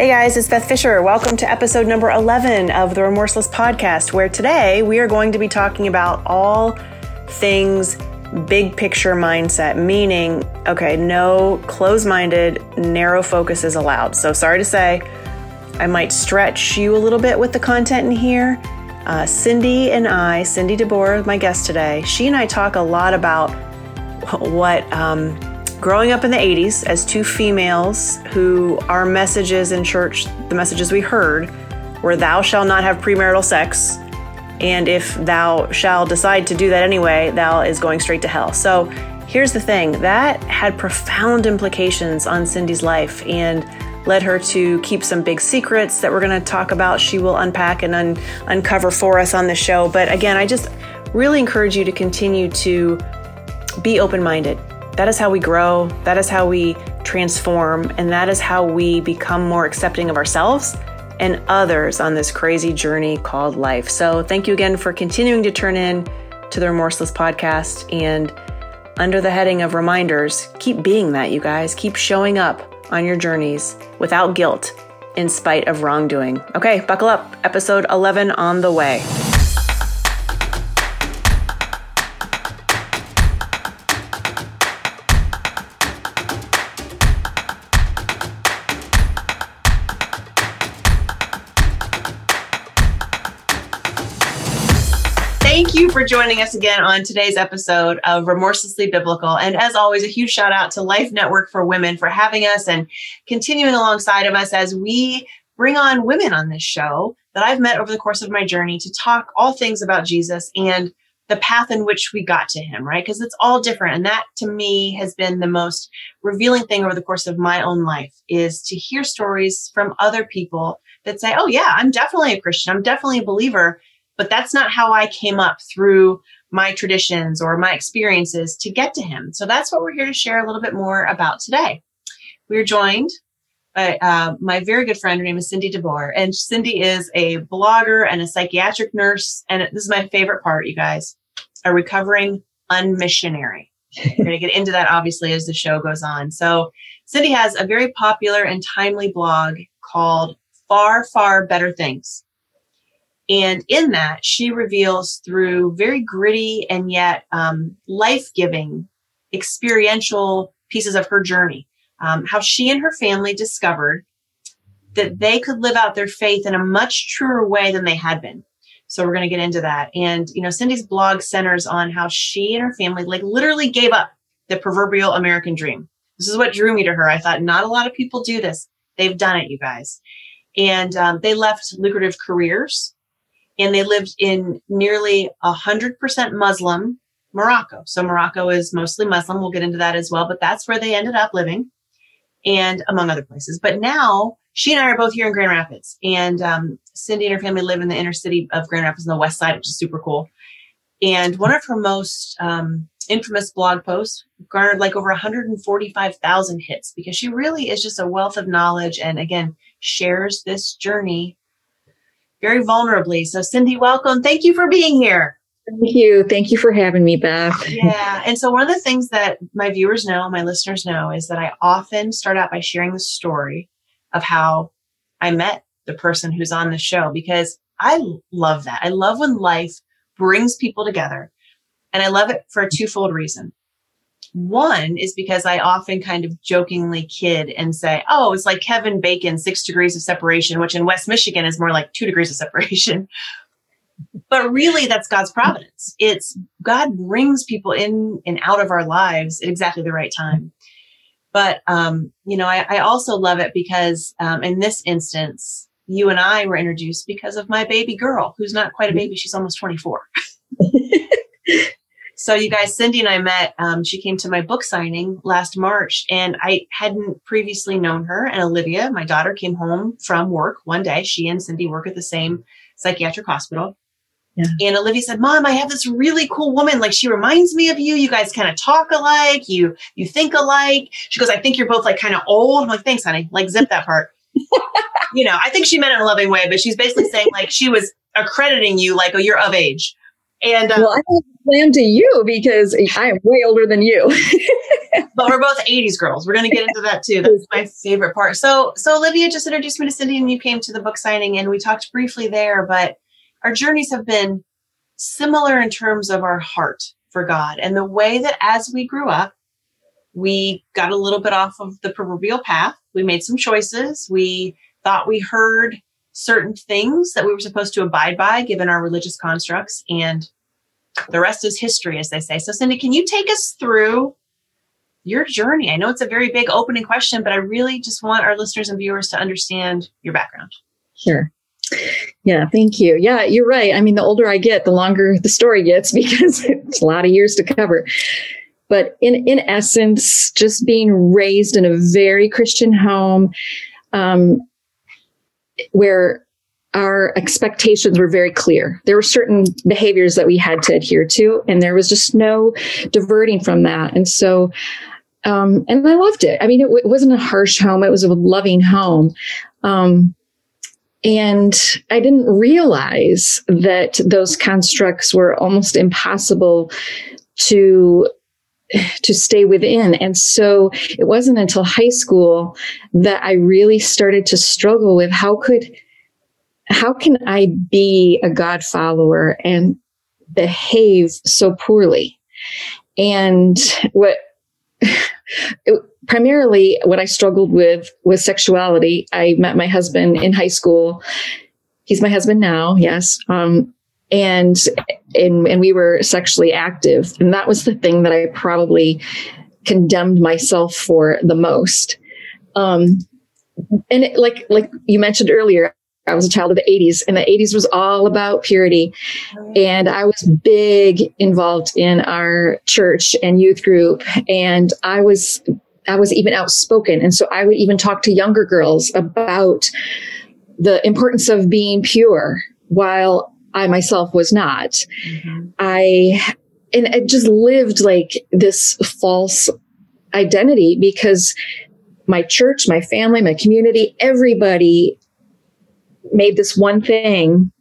Hey guys, it's Beth Fisher. Welcome to episode number 11 of the Remorseless Podcast, where today we are going to be talking about all things big picture mindset, meaning, okay, no close minded, narrow focus is allowed. So, sorry to say, I might stretch you a little bit with the content in here. Uh, Cindy and I, Cindy DeBoer, my guest today, she and I talk a lot about what um, growing up in the 80s as two females who our messages in church, the messages we heard, were thou shalt not have premarital sex. And if thou shall decide to do that anyway, thou is going straight to hell. So here's the thing that had profound implications on Cindy's life and led her to keep some big secrets that we're going to talk about. She will unpack and un- uncover for us on the show. But again, I just really encourage you to continue to be open minded that is how we grow, that is how we transform, and that is how we become more accepting of ourselves and others on this crazy journey called life. So, thank you again for continuing to turn in to the Remorseless podcast. And under the heading of reminders, keep being that, you guys. Keep showing up on your journeys without guilt in spite of wrongdoing. Okay, buckle up. Episode 11 on the way. Joining us again on today's episode of Remorselessly Biblical. And as always, a huge shout out to Life Network for Women for having us and continuing alongside of us as we bring on women on this show that I've met over the course of my journey to talk all things about Jesus and the path in which we got to him, right? Because it's all different. And that to me has been the most revealing thing over the course of my own life is to hear stories from other people that say, oh, yeah, I'm definitely a Christian. I'm definitely a believer but that's not how I came up through my traditions or my experiences to get to him. So that's what we're here to share a little bit more about today. We're joined by uh, my very good friend. Her name is Cindy DeBoer, and Cindy is a blogger and a psychiatric nurse. And this is my favorite part, you guys, a recovering unmissionary. We're going to get into that obviously as the show goes on. So Cindy has a very popular and timely blog called Far, Far Better Things. And in that, she reveals through very gritty and yet um, life giving, experiential pieces of her journey, um, how she and her family discovered that they could live out their faith in a much truer way than they had been. So we're going to get into that. And, you know, Cindy's blog centers on how she and her family like literally gave up the proverbial American dream. This is what drew me to her. I thought not a lot of people do this. They've done it, you guys. And um, they left lucrative careers and they lived in nearly 100% Muslim Morocco. So Morocco is mostly Muslim. We'll get into that as well, but that's where they ended up living and among other places. But now she and I are both here in Grand Rapids and um, Cindy and her family live in the inner city of Grand Rapids on the west side, which is super cool. And one of her most um, infamous blog posts garnered like over 145,000 hits because she really is just a wealth of knowledge and again shares this journey very vulnerably. So, Cindy, welcome. Thank you for being here. Thank you. Thank you for having me, Beth. yeah. And so, one of the things that my viewers know, my listeners know, is that I often start out by sharing the story of how I met the person who's on the show because I love that. I love when life brings people together. And I love it for a twofold reason. One is because I often kind of jokingly kid and say, oh, it's like Kevin Bacon, six degrees of separation, which in West Michigan is more like two degrees of separation. but really, that's God's providence. It's God brings people in and out of our lives at exactly the right time. But, um, you know, I, I, also love it because um, in this instance, you and I were introduced because of my baby girl, who's not quite a baby. She's almost 24. So you guys, Cindy and I met. Um, she came to my book signing last March, and I hadn't previously known her. And Olivia, my daughter, came home from work one day. She and Cindy work at the same psychiatric hospital. Yeah. And Olivia said, "Mom, I have this really cool woman. Like she reminds me of you. You guys kind of talk alike. You you think alike." She goes, "I think you're both like kind of old." I'm like, "Thanks, honey. Like zip that part." you know, I think she meant it in a loving way, but she's basically saying like she was accrediting you like, "Oh, you're of age." And uh, well, I plan to you because I am way older than you. but we're both 80s girls. We're going to get into that too. That's my favorite part. So, so Olivia just introduced me to Cindy and you came to the book signing and we talked briefly there, but our journeys have been similar in terms of our heart for God and the way that as we grew up, we got a little bit off of the proverbial path. We made some choices. We thought we heard certain things that we were supposed to abide by given our religious constructs and the rest is history as they say. So cindy can you take us through your journey? I know it's a very big opening question but i really just want our listeners and viewers to understand your background. Sure. Yeah thank you. Yeah you're right. I mean the older i get the longer the story gets because it's a lot of years to cover. But in in essence just being raised in a very christian home um, where our expectations were very clear. There were certain behaviors that we had to adhere to, and there was just no diverting from that. And so, um, and I loved it. I mean, it, w- it, wasn't a harsh home; it was a loving home. Um, and I didn't realize that those constructs were almost impossible to to stay within. And so it wasn't until high school that I really started to struggle with how could how can I be a God follower and behave so poorly? And what it, primarily what I struggled with was sexuality. I met my husband in high school. He's my husband now, yes. Um, and and and we were sexually active. And that was the thing that i probably condemned myself for the most. Um and it, like like you mentioned earlier i was a child of the 80s and the 80s was all about purity. And i was big involved in our church and youth group and i was i was even outspoken. And so i would even talk to younger girls about the importance of being pure while I myself was not. Mm-hmm. I, and I just lived like this false identity because my church, my family, my community, everybody made this one thing.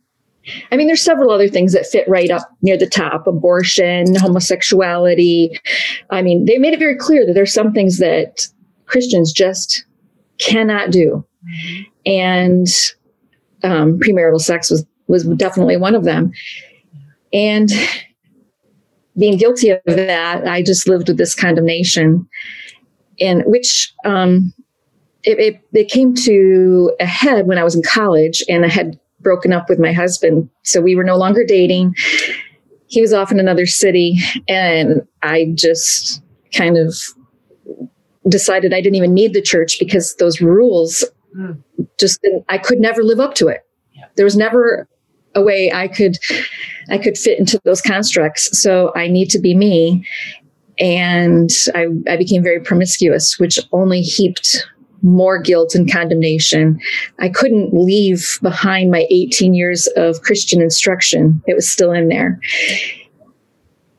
I mean, there's several other things that fit right up near the top abortion, homosexuality. I mean, they made it very clear that there's some things that Christians just cannot do. Mm-hmm. And um, premarital sex was was definitely one of them. And being guilty of that, I just lived with this condemnation, and which um, it, it, it came to a head when I was in college, and I had broken up with my husband, so we were no longer dating. He was off in another city, and I just kind of decided I didn't even need the church because those rules mm. just I could never live up to it. Yeah. There was never a way I could I could fit into those constructs. So I need to be me. And I, I became very promiscuous, which only heaped more guilt and condemnation. I couldn't leave behind my 18 years of Christian instruction. It was still in there.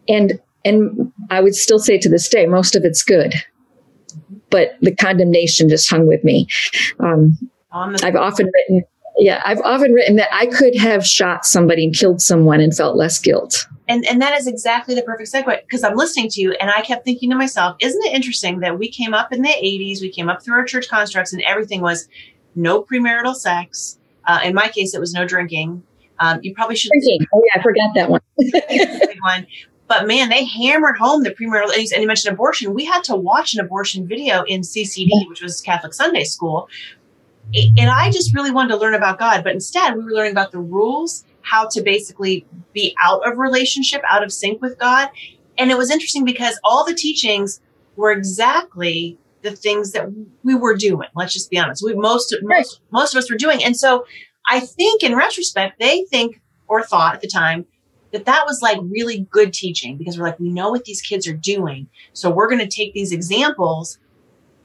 And and I would still say to this day, most of it's good. But the condemnation just hung with me. Um, I've often written yeah, I've often written that I could have shot somebody and killed someone and felt less guilt. And and that is exactly the perfect segue because I'm listening to you and I kept thinking to myself, isn't it interesting that we came up in the 80s, we came up through our church constructs, and everything was no premarital sex. Uh, in my case, it was no drinking. Um, you probably should. Drinking. Oh yeah, I forgot that one. one. But man, they hammered home the premarital. And you mentioned abortion. We had to watch an abortion video in CCD, which was Catholic Sunday School, and I just really wanted to learn about God, but instead we were learning about the rules, how to basically be out of relationship, out of sync with God. And it was interesting because all the teachings were exactly the things that we were doing. Let's just be honest. We most most most of us were doing. And so I think in retrospect, they think or thought at the time that that was like really good teaching because we're like, we know what these kids are doing. So we're going to take these examples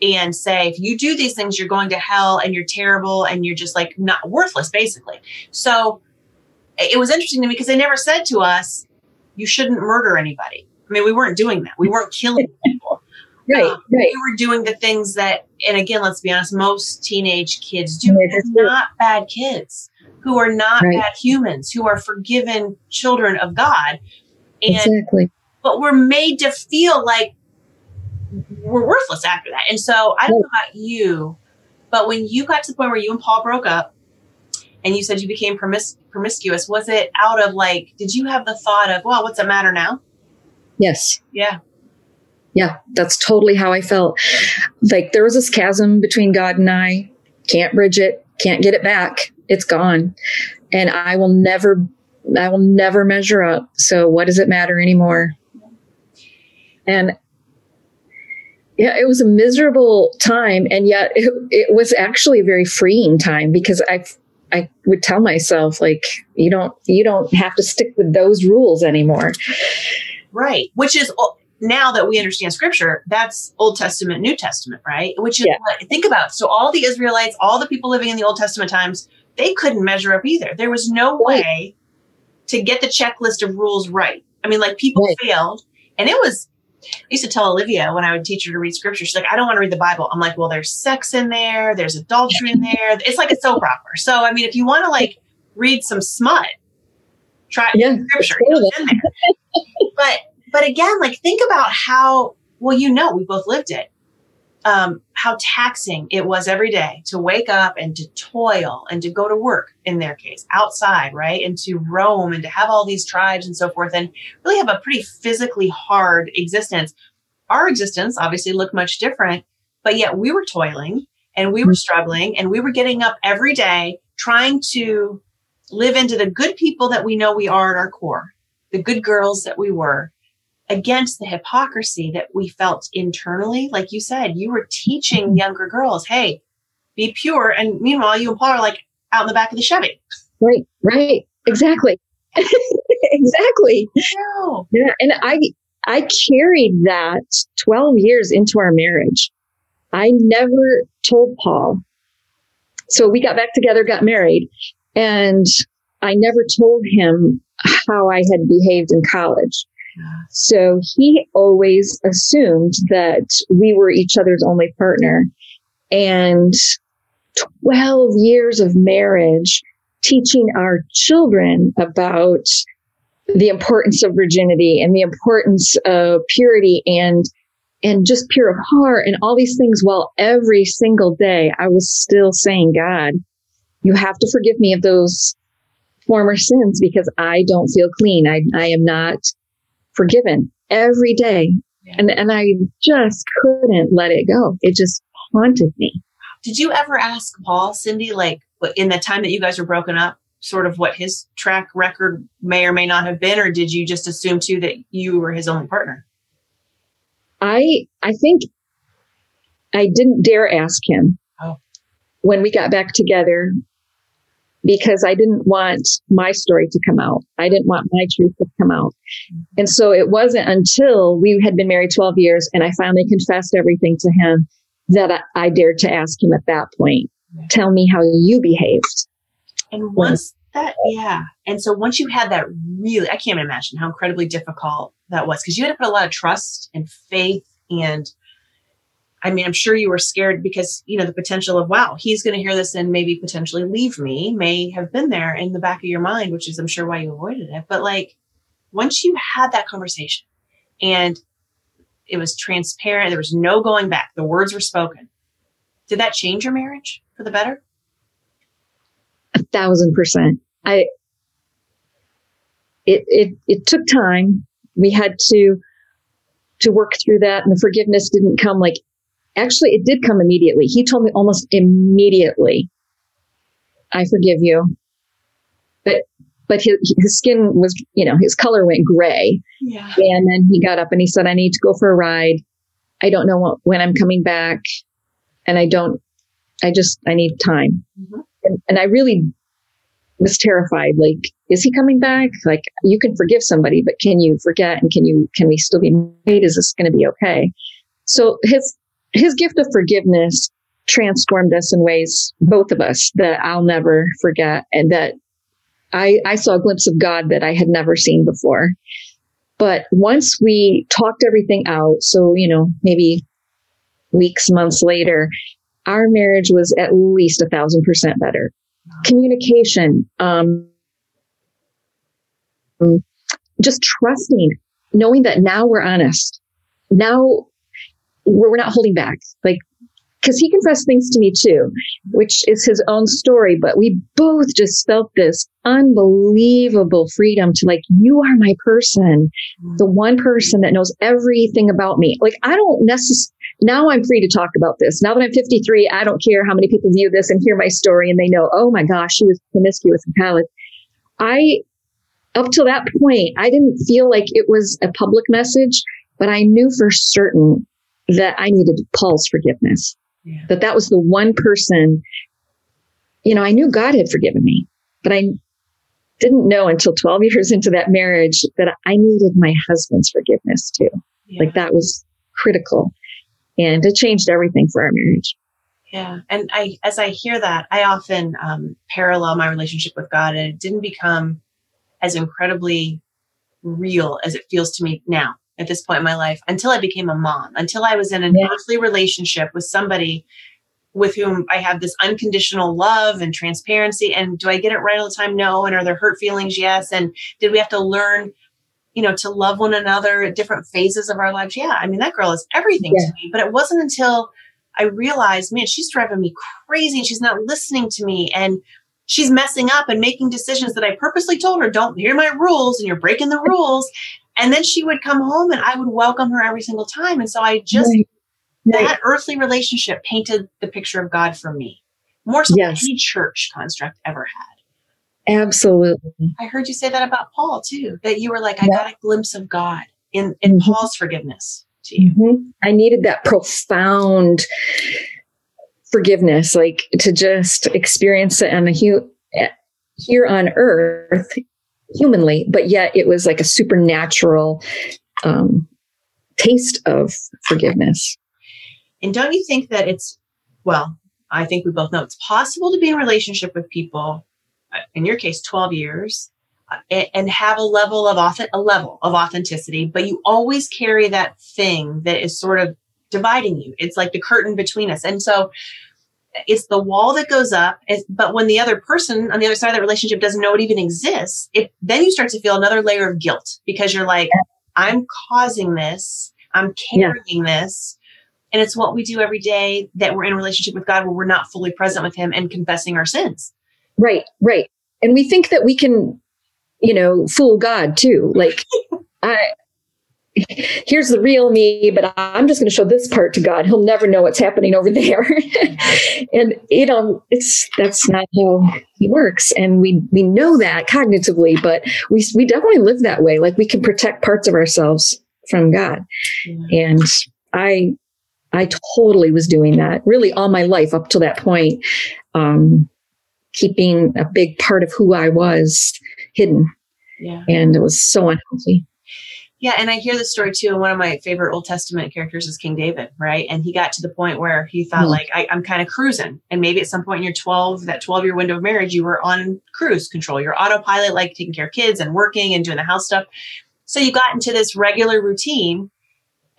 and say, if you do these things, you're going to hell and you're terrible and you're just like not worthless, basically. So it was interesting to me because they never said to us, you shouldn't murder anybody. I mean, we weren't doing that. We weren't killing people. right, um, right. We were doing the things that, and again, let's be honest, most teenage kids do. not bad kids who are not right. bad humans, who are forgiven children of God. And, exactly. But we're made to feel like were worthless after that. And so I don't know about you, but when you got to the point where you and Paul broke up and you said you became promis- promiscuous, was it out of like, did you have the thought of, well, what's the matter now? Yes. Yeah. Yeah, that's totally how I felt. Like there was this chasm between God and I. Can't bridge it, can't get it back. It's gone. And I will never I will never measure up. So what does it matter anymore? And yeah, it was a miserable time, and yet it, it was actually a very freeing time because I I would tell myself like you don't you don't have to stick with those rules anymore. Right, which is now that we understand scripture, that's Old Testament, New Testament, right? Which is Yeah. what think about. So all the Israelites, all the people living in the Old Testament times, they couldn't measure up either. There was no Right. way to get the checklist of rules right. I mean, like people Right. failed, and it was. I used to tell Olivia when I would teach her to read scripture, she's like, I don't want to read the Bible. I'm like, well, there's sex in there, there's adultery in there. It's like a soap opera. So, I mean, if you want to like read some smut, try Yeah, scripture. You know, it's in there. but but again, like think about how well you know we both lived it. Um, how taxing it was every day to wake up and to toil and to go to work in their case outside, right? And to roam and to have all these tribes and so forth and really have a pretty physically hard existence. Our existence obviously looked much different, but yet we were toiling and we were struggling and we were getting up every day trying to live into the good people that we know we are at our core, the good girls that we were, against the hypocrisy that we felt internally. Like you said, you were teaching mm-hmm. younger girls, hey, be pure. And meanwhile, you and Paul are like out in the back of the Chevy. Right, right. Exactly. exactly. Yeah, and I I carried that 12 years into our marriage. I never told Paul. So we got back together, got married, and I never told him how I had behaved in college. So he always assumed that we were each other's only partner. And 12 years of marriage teaching our children about the importance of virginity and the importance of purity and and just pure of heart and all these things while every single day I was still saying, God, you have to forgive me of those former sins because I don't feel clean. I, I am not forgiven every day. Yeah. And and I just couldn't let it go. It just haunted me. Did you ever ask Paul, Cindy, like in the time that you guys were broken up, sort of what his track record may or may not have been, or did you just assume too that you were his only partner? I I think I didn't dare ask him Oh. when we got back together because I didn't want my story to come out. I didn't want my truth to come out. And so it wasn't until we had been married 12 years and I finally confessed everything to him that I, I dared to ask him at that point, tell me how you behaved. And once that, yeah. And so once you had that really, I can't imagine how incredibly difficult that was because you had to put a lot of trust and faith. And I mean, I'm sure you were scared because, you know, the potential of, wow, he's going to hear this and maybe potentially leave me may have been there in the back of your mind, which is, I'm sure, why you avoided it. But like, once you had that conversation and it was transparent, there was no going back, the words were spoken. Did that change your marriage for the better? A thousand percent. I it it it took time. We had to to work through that and the forgiveness didn't come like actually it did come immediately. He told me almost immediately, I forgive you. But but his, his skin was, you know, his color went gray. Yeah. And then he got up and he said, I need to go for a ride. I don't know what, when I'm coming back. And I don't, I just, I need time. Mhm. And, and I really was terrified. Like, is he coming back? Like, you can forgive somebody, but can you forget? And can you, can we still be made? Is this going to be okay? So his, his gift of forgiveness transformed us in ways, both of us, that I'll never forget and that I, I saw a glimpse of God that I had never seen before. But once we talked everything out, so, you know, maybe weeks, months later, our marriage was at least a thousand percent better. Communication, um, just trusting, knowing that now we're honest. Now we're not holding back. Like, because he confessed things to me too, which is his own story. But we both just felt this unbelievable freedom to like, you are my person, the one person that knows everything about me. Like, I don't necessarily. Now I'm free to talk about this. Now that I'm 53, I don't care how many people view this and hear my story and they know, oh my gosh, she was promiscuous in college. I, up to that point, I didn't feel like it was a public message, but I knew for certain that I needed Paul's forgiveness. Yeah. That that was the one person, you know, I knew God had forgiven me, but I didn't know until 12 years into that marriage that I needed my husband's forgiveness too. Yeah. Like that was critical and it changed everything for our marriage. Yeah. And I, as I hear that, I often um, parallel my relationship with God and it didn't become as incredibly real as it feels to me now at this point in my life until I became a mom, until I was in an yeah. earthly relationship with somebody with whom I have this unconditional love and transparency. And do I get it right all the time? No. And are there hurt feelings? Yes. And did we have to learn, you know, to love one another at different phases of our lives? Yeah. I mean, that girl is everything yeah. to me. But it wasn't until I realized, man, she's driving me crazy and she's not listening to me. And she's messing up and making decisions that I purposely told her, don't hear my rules and you're breaking the rules. And then she would come home and I would welcome her every single time. And so I just, right. that right. earthly relationship painted the picture of God for me more so yes. than any church construct ever had. Absolutely. I heard you say that about Paul too, that you were like, I got a glimpse of God in, in mm-hmm. Paul's forgiveness to you. Mm-hmm. I needed that profound forgiveness, like to just experience it on the hu- here on earth humanly, but yet it was like a supernatural um, taste of forgiveness. And don't you think that it's, well, I think we both know it's possible to be in relationship with people, uh, in your case, 12 years, uh, and have a level of auth- a level of authenticity, but you always carry that thing that is sort of dividing you. It's like the curtain between us. And so it's the wall that goes up. But when the other person on the other side of that relationship doesn't know it even exists, it then you start to feel another layer of guilt because you're like, I'm causing this, I'm carrying yeah. this. And it's what we do every day that we're in a relationship with God where we're not fully present with Him and confessing our sins. Right, right. And we think that we can, you know, fool God too. Like, I, here's the real me, but I'm just going to show this part to God. He'll never know what's happening over there. and you know, it's that's not how he works. And we we know that cognitively, but we we definitely live that way. Like we can protect parts of ourselves from God. Yeah. And I I totally was doing that really all my life up to that point. Um, keeping a big part of who I was hidden. Yeah. And it was so unhealthy. Yeah, and I hear the story too. And one of my favorite Old Testament characters is King David, right? And he got to the point where he thought, mm-hmm. like, I, am kind of cruising. And maybe at some point in your 12, that 12 year window of marriage, you were on cruise control, your autopilot, like taking care of kids and working and doing the house stuff. So you got into this regular routine,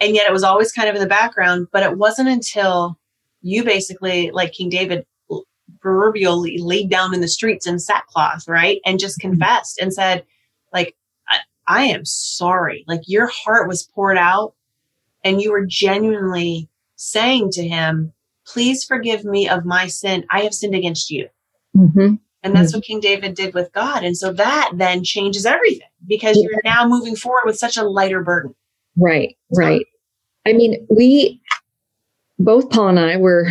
and yet it was always kind of in the background. But it wasn't until you basically, like King David, proverbially laid down in the streets in sackcloth, right? And just mm-hmm. confessed and said, like, I am sorry. Like your heart was poured out and you were genuinely saying to him, please forgive me of my sin. I have sinned against you. Mm-hmm. And that's mm-hmm. what King David did with God. And so that then changes everything because yeah. you're now moving forward with such a lighter burden. Right, right. I mean, we both Paul and I were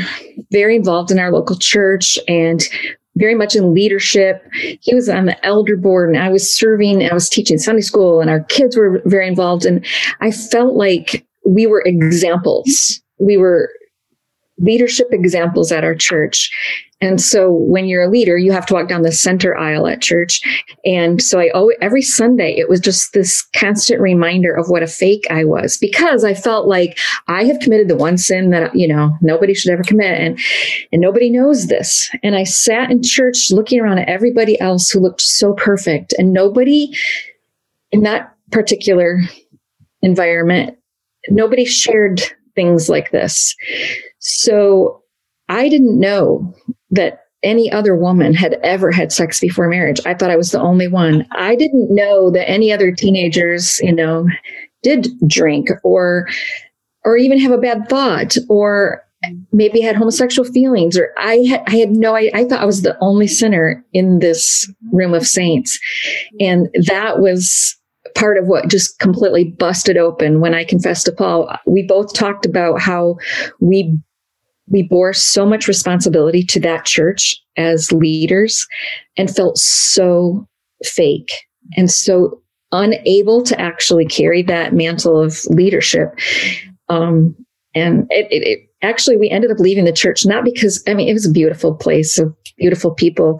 very involved in our local church and very much in leadership. He was on the elder board and I was serving, I was teaching Sunday school and our kids were very involved. And I felt like we were examples. We were leadership examples at our church. And so when you're a leader, you have to walk down the center aisle at church. And so I always, every Sunday, it was just this constant reminder of what a fake I was because I felt like I have committed the one sin that, you know, nobody should ever commit. And, and nobody knows this. And I sat in church looking around at everybody else who looked so perfect and nobody in that particular environment, nobody shared things like this. So I didn't know that any other woman had ever had sex before marriage. I thought I was the only one. I didn't know that any other teenagers, you know, did drink or or even have a bad thought or maybe had homosexual feelings or I had, I had no I, I thought I was the only sinner in this room of saints and that was part of what just completely busted open when I confessed to Paul we both talked about how we we bore so much responsibility to that church as leaders and felt so fake and so unable to actually carry that mantle of leadership. Um, and it, it, it, actually we ended up leaving the church not because i mean it was a beautiful place of beautiful people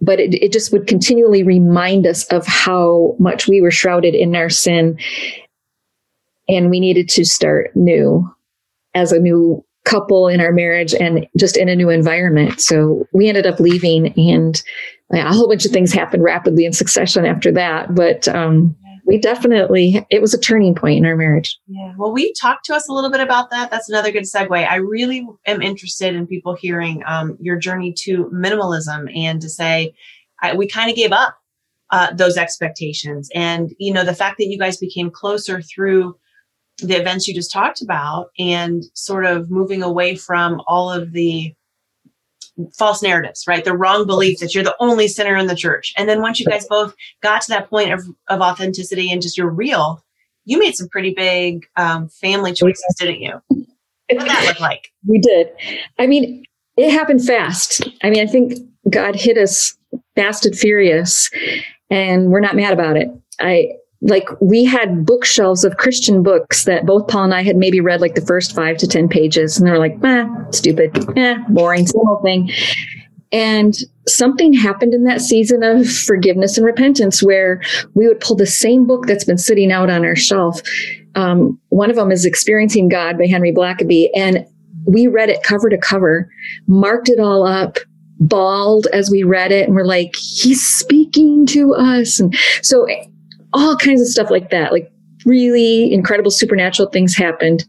but it, it just would continually remind us of how much we were shrouded in our sin. And we needed to start new as a new couple in our marriage and just in a new environment. So we ended up leaving and a whole bunch of things happened rapidly in succession after that. But um, we definitely it was a turning point in our marriage. Yeah. Well we talked to us a little bit about that. That's another good segue. I really am interested in people hearing um, your journey to minimalism and to say I, we kind of gave up uh, those expectations. And you know the fact that you guys became closer through the events you just talked about and sort of moving away from all of the false narratives, right? The wrong belief that you're the only sinner in the church. And then once you guys both got to that point of, of authenticity and just you're real, you made some pretty big um, family choices, didn't you? What did that look like? We did. I mean, it happened fast. I mean, I think God hit us fast and furious, and we're not mad about it. I like we had bookshelves of Christian books that both Paul and I had maybe read like the first five to 10 pages. And they're like, eh, stupid, eh, boring, same thing. And something happened in that season of forgiveness and repentance where we would pull the same book that's been sitting out on our shelf. Um, one of them is Experiencing God by Henry Blackaby. And we read it cover to cover, marked it all up, bawled as we read it. And we're like, he's speaking to us. And so all kinds of stuff like that. Like really incredible supernatural things happened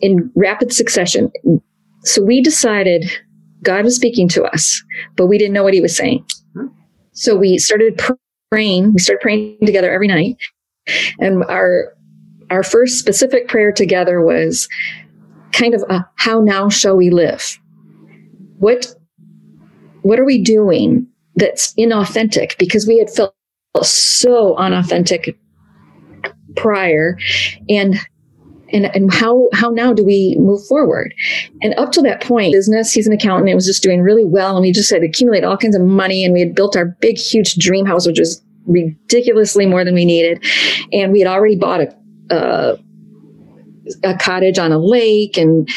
in rapid succession. So we decided God was speaking to us, but we didn't know what he was saying. So we started praying. We started praying together every night. And our our first specific prayer together was kind of a how now shall we live? What what are we doing that's inauthentic because we had felt so unauthentic prior and and and how how now do we move forward and up to that point business he's an accountant it was just doing really well and we just had accumulated all kinds of money and we had built our big huge dream house which was ridiculously more than we needed and we had already bought a a cottage on a lake and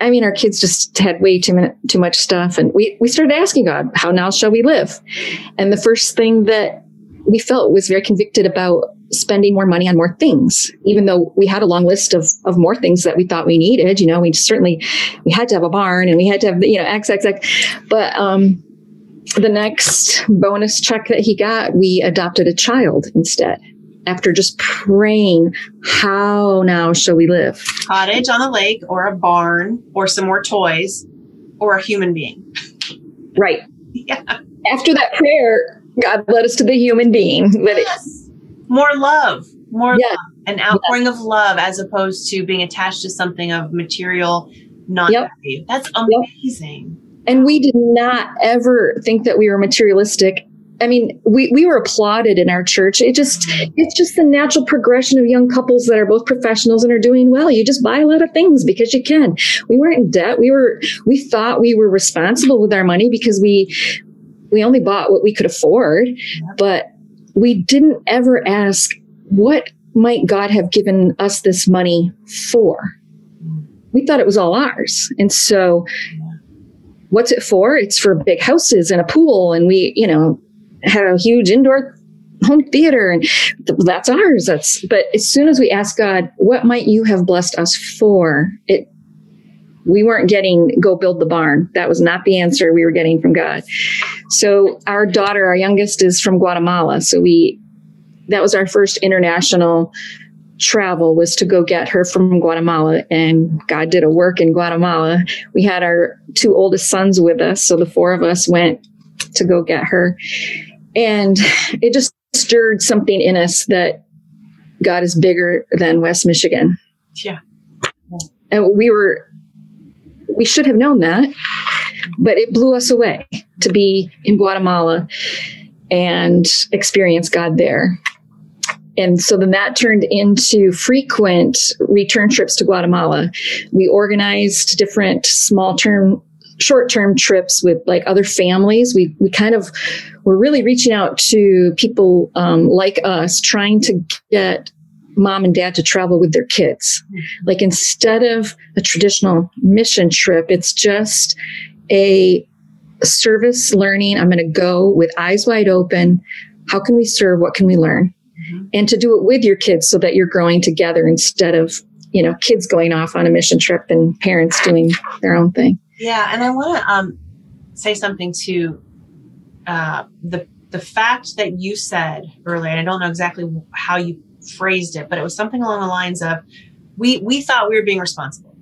I mean, our kids just had way too, too much stuff. And we, we started asking God, how now shall we live? And the first thing that we felt was very convicted about spending more money on more things, even though we had a long list of, of more things that we thought we needed. You know, we certainly, we had to have a barn and we had to have, you know, XXX. But, um, the next bonus check that he got, we adopted a child instead after just praying, how now shall we live? Cottage on the lake or a barn or some more toys or a human being. Right. Yeah. After that prayer, God led us to the human being. Yes. More love, more love, an outpouring yeah. of love as opposed to being attached to something of material non yep. That's amazing. Yep. And we did not ever think that we were materialistic. I mean, we, we were applauded in our church. It just it's just the natural progression of young couples that are both professionals and are doing well. You just buy a lot of things because you can. We weren't in debt. We were we thought we were responsible with our money because we we only bought what we could afford, but we didn't ever ask what might God have given us this money for? We thought it was all ours. And so what's it for? It's for big houses and a pool. And we, you know, had a huge indoor home theater and that's ours. That's, but as soon as we ask God, what might you have blessed us for? It we weren't getting go build the barn. That was not the answer we were getting from God. So our daughter, our youngest, is from Guatemala. So we that was our first international travel was to go get her from Guatemala and God did a work in Guatemala. We had our two oldest sons with us, so the four of us went to go get her. And it just stirred something in us that God is bigger than West Michigan Yeah. And we were, we should have known that, but it blew us away to be in Guatemala and experience God there. And so then that turned into frequent return trips to Guatemala. We organized different small term short term trips with like other families. We we kind of were really reaching out to people um, like us, trying to get mom and dad to travel with their kids. Like instead of a traditional mission trip, it's just a service learning. I'm going to go with eyes wide open. How can we serve? What can we learn? Mm-hmm. And to do it with your kids so that you're growing together instead of, you know, kids going off on a mission trip and parents doing their own thing. Yeah, and I want to um, say something to uh, the the fact that you said earlier. And I don't know exactly how you phrased it, but it was something along the lines of, "We we thought we were being responsible.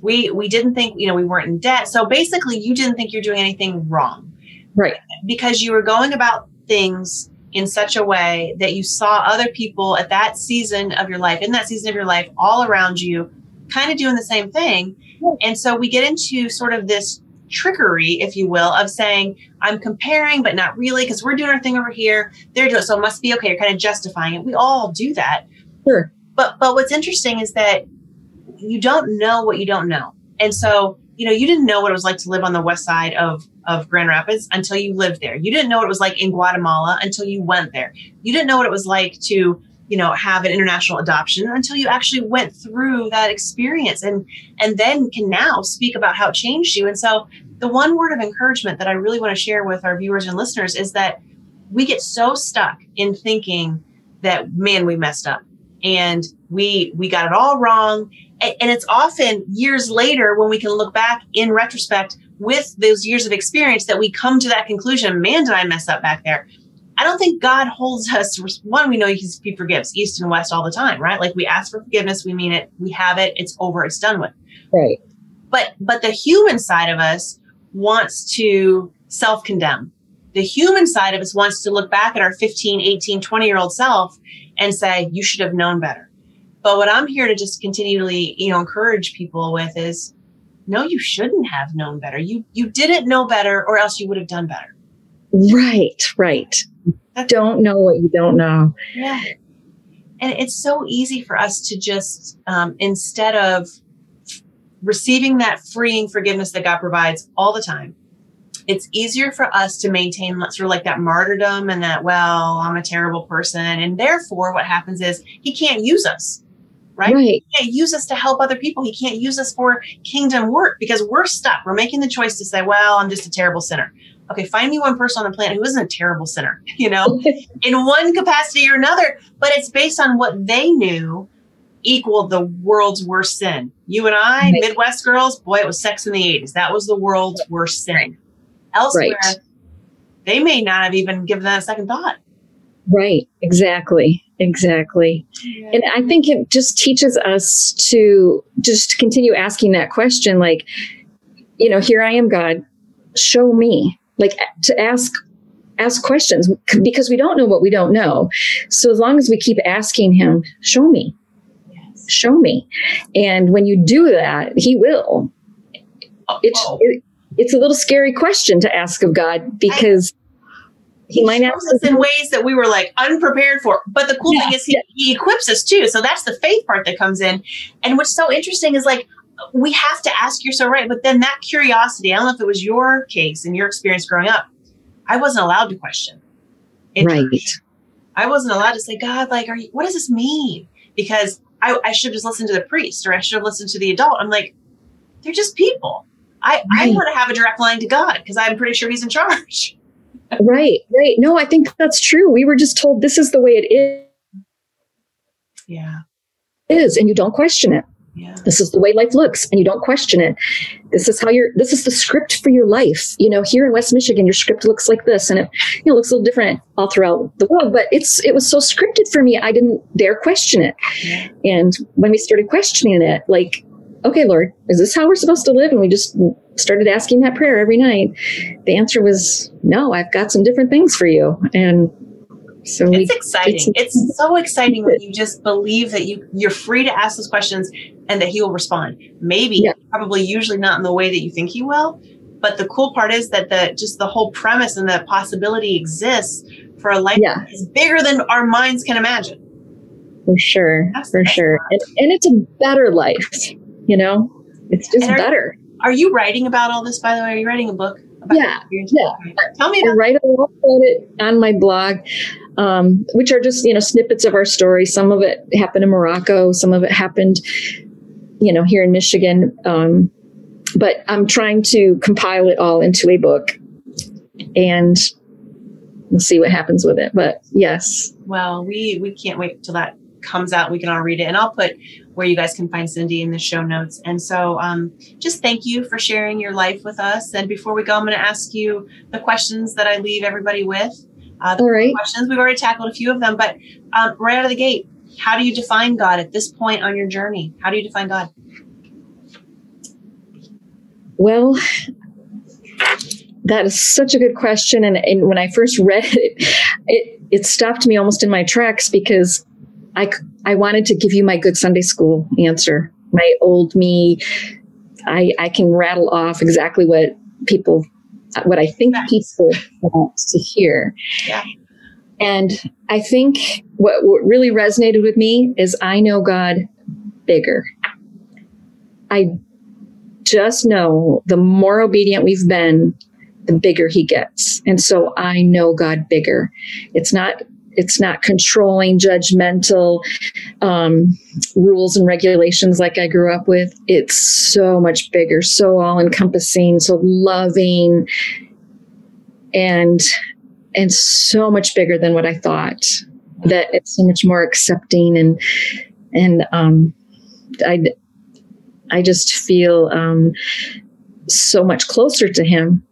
We we didn't think you know we weren't in debt. So basically, you didn't think you're doing anything wrong, right? Because you were going about things." in such a way that you saw other people at that season of your life, in that season of your life, all around you, kind of doing the same thing. And so we get into sort of this trickery, if you will, of saying, I'm comparing, but not really, because we're doing our thing over here. They're doing so it must be okay. You're kind of justifying it. We all do that. Sure. But but what's interesting is that you don't know what you don't know. And so, you know, you didn't know what it was like to live on the west side of of Grand Rapids until you lived there. You didn't know what it was like in Guatemala until you went there. You didn't know what it was like to you know have an international adoption until you actually went through that experience and and then can now speak about how it changed you. And so the one word of encouragement that i really want to share with our viewers and listeners is that we get so stuck in thinking that man we messed up and we we got it all wrong. And, and it's often years later when we can look back in retrospect with those years of experience that we come to that conclusion man did i mess up back there I don't think God holds us. One, we know He's, He forgives east and west all the time, right? Like we ask for forgiveness, we mean it, we have it, it's over, it's done with. Right. But but the human side of us wants to self-condemn. The human side of us wants to look back at our 15, 18, 20 year old self and say, you should have known better. But what I'm here to just continually, you know, encourage people with is no, you shouldn't have known better. You you didn't know better or else you would have done better. Right, right don't know what you don't know. Yeah. And it's so easy for us to just, um, instead of receiving that freeing forgiveness that God provides all the time, it's easier for us to maintain sort of like that martyrdom and that, well, I'm a terrible person. And therefore, what happens is he can't use us, right? right? He can't use us to help other people. He can't use us for kingdom work because we're stuck. We're making the choice to say, well, I'm just a terrible sinner okay, find me one person on the planet who isn't a terrible sinner, you know, in one capacity or another, but it's based on what they knew equaled the world's worst sin. You and I, right. Midwest girls, boy, it was sex in the 80s. That was the world's worst sin. Elsewhere, right. they may not have even given that a second thought. Right, exactly. Exactly. Yeah. And I think it just teaches us to just continue asking that question like, you know, here I am, God, show me like to ask ask questions because we don't know what we don't know. So as long as we keep asking him, show me, yes. show me. And when you do that, he will. It's, oh. it, it's a little scary question to ask of God because he, he might ask us in ways that we were like unprepared for. But the cool yeah, thing is he, yeah. he equips us too. So that's the faith part that comes in. And what's so interesting is like we have to ask you're so right. But then that curiosity i don't know if it was your case and your experience growing up i wasn't allowed to question. It, right. i wasn't allowed to say god like are you what does this mean? Because i, I should have just listened to the priest or i should have listened to the adult. I'm like they're just people. I right. i want to have a direct line to god because i'm pretty sure he's in charge. Right right. No i think that's true. We were just told this is the way it is. Yeah. Is and you don't question it yeah. This is the way life looks, and you don't question it. This is how you're. This is the script for your life. You know, here in West Michigan, your script looks like this, and it you know looks a little different all throughout the world. But it's it was so scripted for me. I didn't dare question it. And when we started questioning it, like, okay, Lord, is this how we're supposed to live? And we just started asking that prayer every night. The answer was no. I've got some different things for you, and so it's we, exciting. It's, it's so exciting when you just believe that you you're free to ask those questions and that he will respond. Maybe, Yeah. probably, usually not in the way that you think he will. But the cool part is that the just the whole premise and the possibility exists for a life Yeah. is bigger than our minds can imagine. For sure. That's- For sure. And, and it's a better life, you know? It's just are- better. Are you writing about all this, by the way? Are you writing a book? About Yeah, yeah. Tell me I about write a lot about it on my blog, um, which are just you know snippets of our story. Some of it happened in Morocco, some of it happened, you know, here in Michigan. Um, but I'm trying to compile it all into a book, and we'll see what happens with it. But yes, Well, we we can't wait till that comes out. We can all read it, and I'll put where you guys can find Cindy in the show notes. And so, um, just thank you for sharing your life with us. And before we go, I'm going to ask you the questions that I leave everybody with. Uh, the all right. questions we've already tackled a few of them, but um, right out of the gate, how do you define God at this point on your journey? How do you define God? Well, that is such a good question. And, and when I first read it, it, it stopped me almost in my tracks because I, I wanted to give you my good Sunday school answer. My old me, I, I can rattle off exactly what people, what I think people want to hear. Yeah. And I think what, what really resonated with me is I know God bigger. I just know the more obedient we've been, the bigger he gets. And so I know God bigger. It's not it's not controlling, judgmental um, rules and regulations like I grew up with. It's so much bigger, so all encompassing, so loving, and and so much bigger than what I thought. That it's so much more accepting and and um, I I just feel um, so much closer to him,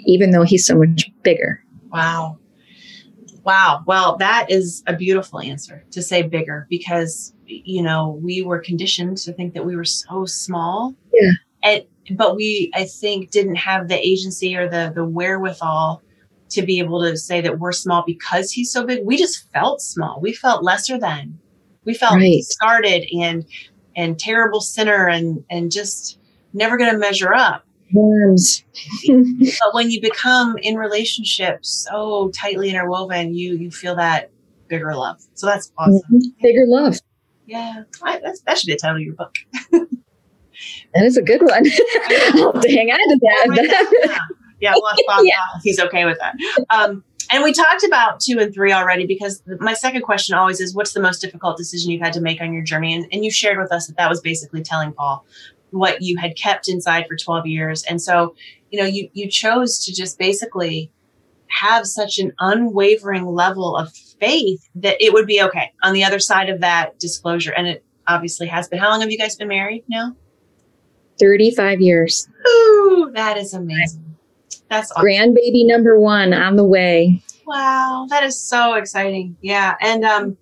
even though he's so much bigger. Wow. Wow. Well, that is a beautiful answer to say bigger because, you know, we were conditioned to think that we were so small. Yeah. And, but we, I think, didn't have the agency or the, the wherewithal to be able to say that we're small because he's so big. We just felt small. We felt lesser than. We felt Right. discarded and, and terrible sinner and, and just never going to measure up. Worms. but when you become in relationships so tightly interwoven you you feel that bigger love so that's awesome Mhm. Bigger love. yeah I, that's, that should be the title of your book That is a good one. I'll have to hang on to that. Yeah, we'll ask Bob Yeah. if he's okay with that. Um, and we talked about two and three already because my second question always is what's the most difficult decision you've had to make on your journey? And, and you shared with us that that was basically telling paul what you had kept inside for 12 years. And so you know you you chose to just basically have such an unwavering level of faith that it would be okay. On the other side of that disclosure and it obviously has been how long have you guys been married now? 35 years. Ooh, that is amazing that's awesome. Grandbaby number one on the way. Wow, that is so exciting. Yeah. And um,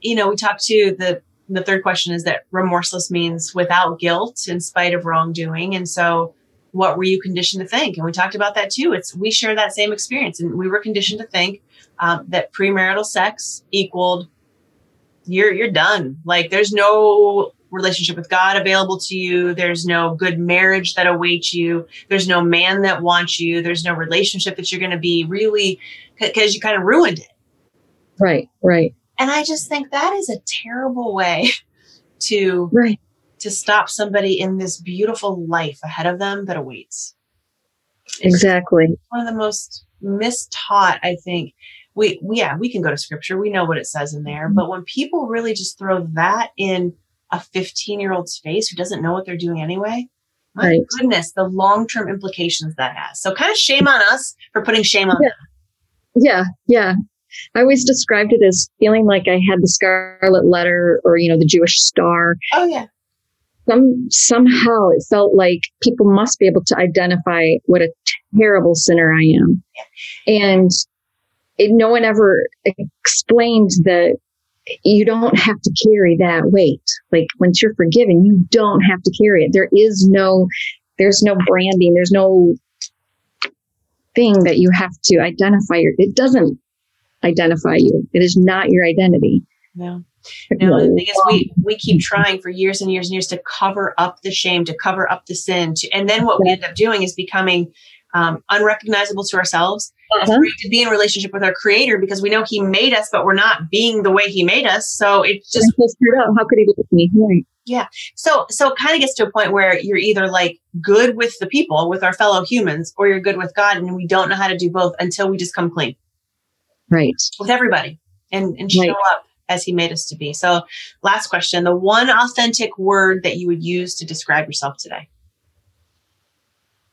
you know, we talked to the the third question is that remorseless means without guilt in spite of wrongdoing. And so what were you conditioned to think? And we talked about that too. It's we share that same experience. And we were conditioned to think um, that premarital sex equaled you're you're done. Like there's no relationship with God available to you. There's no good marriage that awaits you. There's no man that wants you. There's no relationship that you're going to be really because you kind of ruined it. Right, right, And I just think that is a terrible way to right. to stop somebody in this beautiful life ahead of them that awaits. It's Exactly. one of the most mistaught, I think. We, we yeah, we can go to scripture. We know what it says in there. Mm-hmm. But when people really just throw that in a 15 year old's face who doesn't know what they're doing anyway, my Right. goodness, the long term implications that has. So kind of shame on us for putting shame on Yeah. Yeah, yeah. I always described it as feeling like I had the scarlet letter or, you know, the Jewish star. Oh yeah. Some somehow it felt like people must be able to identify what a terrible sinner I am. And it, no one ever explained that you don't have to carry that weight. Like once you're forgiven, you don't have to carry it. There is no, there's no branding. There's no thing that you have to identify. Your, it doesn't identify you. It is not your identity. No. Know, the thing is, we we keep trying for years and years and years to cover up the shame, to cover up the sin, to, and then what we end up doing is becoming um, unrecognizable to ourselves, uh-huh. afraid to be in relationship with our Creator because we know He made us, but we're not being the way He made us. So it's just How could He look at me? Right. Yeah. So so it kind of gets to a point where you're either like good with the people, with our fellow humans, or you're good with God, and we don't know how to do both until we just come clean. Right. With everybody and, and show right. up as he made us to be. So last question, the one authentic word that you would use to describe yourself today.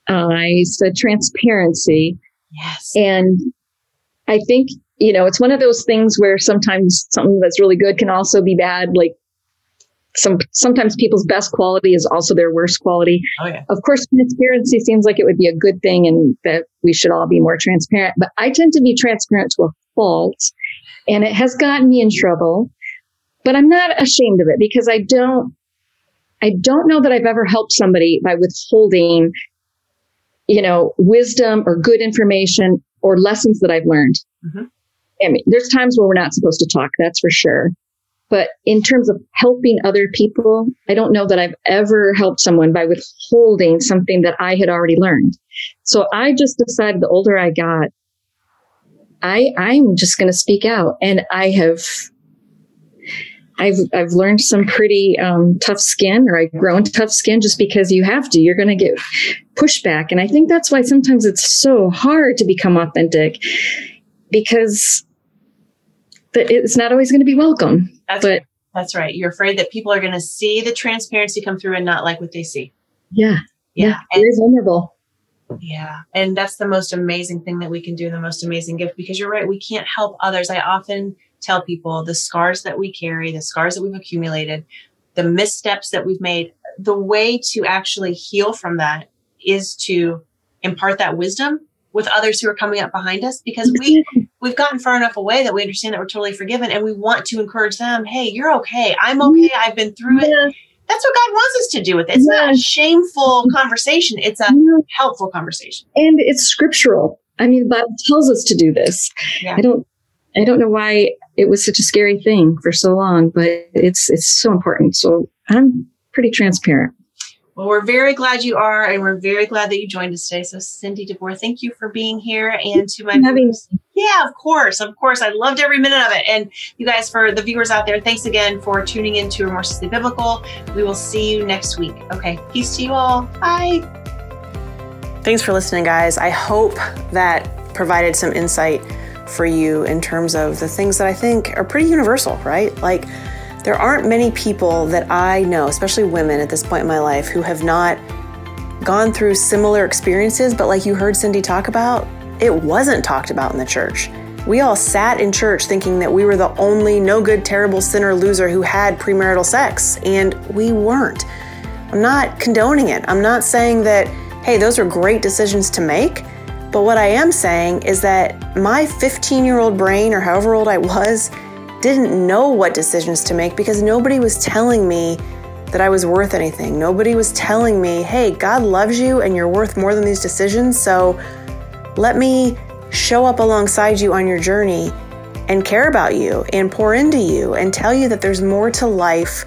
I said transparency. Yes. And I think, you know, it's one of those things where sometimes something that's really good can also be bad. Like some sometimes people's best quality is also their worst quality. Oh, yeah. Of course, transparency seems like it would be a good thing and that we should all be more transparent. But I tend to be transparent to a fault, and it has gotten me in trouble. But I'm not ashamed of it because I don't I don't know that I've ever helped somebody by withholding, you know, wisdom or good information or lessons that I've learned. Mm-hmm. I mean, there's times where we're not supposed to talk, that's for sure. But in terms of helping other people, I don't know that I've ever helped someone by withholding something that I had already learned. So I just decided the older I got, I, I'm just going to speak out. And I have, I've, I've learned some pretty um, tough skin or I've grown tough skin just because you have to, you're going to get pushback. And I think that's why sometimes it's so hard to become authentic because it's not always going to be welcome. That's but right. that's right. You're afraid that people are going to see the transparency come through and not like what they see. Yeah. Yeah. yeah. It is vulnerable. Yeah. And that's the most amazing thing that we can do, the most amazing gift, because you're right. We can't help others. I often tell people the scars that we carry, the scars that we've accumulated, the missteps that we've made, the way to actually heal from that is to impart that wisdom with others who are coming up behind us because we we've gotten far enough away that we understand that we're totally forgiven and we want to encourage them hey you're okay. I'm mm-hmm. okay. I've been through it. That's what god wants us to do with it. It's yeah. not a shameful conversation. It's a yeah. helpful conversation. And it's scriptural. I mean the bible tells us to do this. I don't i don't know why it was such a scary thing for so long but it's it's so important so i'm pretty transparent well, we're very glad you are, and we're very glad that you joined us today. So, Cindy DeBoer, thank you for being here, and to my viewers, yeah, of course, of course, I loved every minute of it. And you guys, for the viewers out there, thanks again for tuning in to Remorselessly Biblical. We will see you next week. Okay, peace to you all. Bye. Thanks for listening, guys. I hope that provided some insight for you in terms of the things that I think are pretty universal, right? Like there aren't many people that I know, especially women at this point in my life, who have not gone through similar experiences, but like you heard Cindy talk about, it wasn't talked about in the church. We all sat in church thinking that we were the only no good, terrible sinner loser who had premarital sex, and we weren't. I'm not condoning it. I'm not saying that, hey, those are great decisions to make. But what I am saying is that my 15 year old brain, or however old I was, didn't know what decisions to make because nobody was telling me that I was worth anything. Nobody was telling me, hey, God loves you and you're worth more than these decisions. So let me show up alongside you on your journey and care about you and pour into you and tell you that there's more to life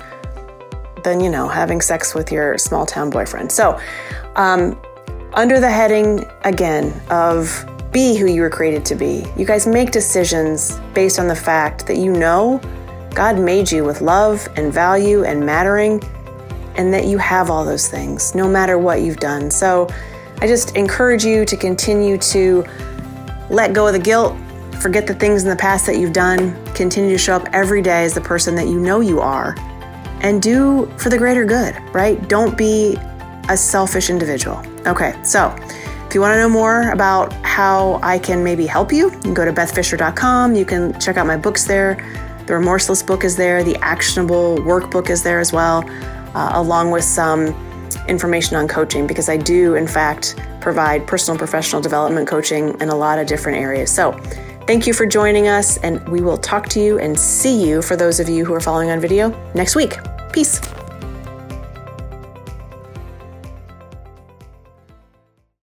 than, you know, having sex with your small town boyfriend. So, um, under the heading again of be who you were created to be. You guys make decisions based on the fact that you know God made you with love and value and mattering, and that you have all those things no matter what you've done. So I just encourage you to continue to let go of the guilt, forget the things in the past that you've done, continue to show up every day as the person that you know you are, and do for the greater good, right? Don't be a selfish individual. Okay, so if you want to know more about how I can maybe help you, you can go to bethfisher.com. You can check out my books there. The Remorseless book is there. The Actionable Workbook is there as well, uh, along with some information on coaching because I do, in fact, provide personal and professional development coaching in a lot of different areas. So, thank you for joining us, and we will talk to you and see you for those of you who are following on video next week. Peace.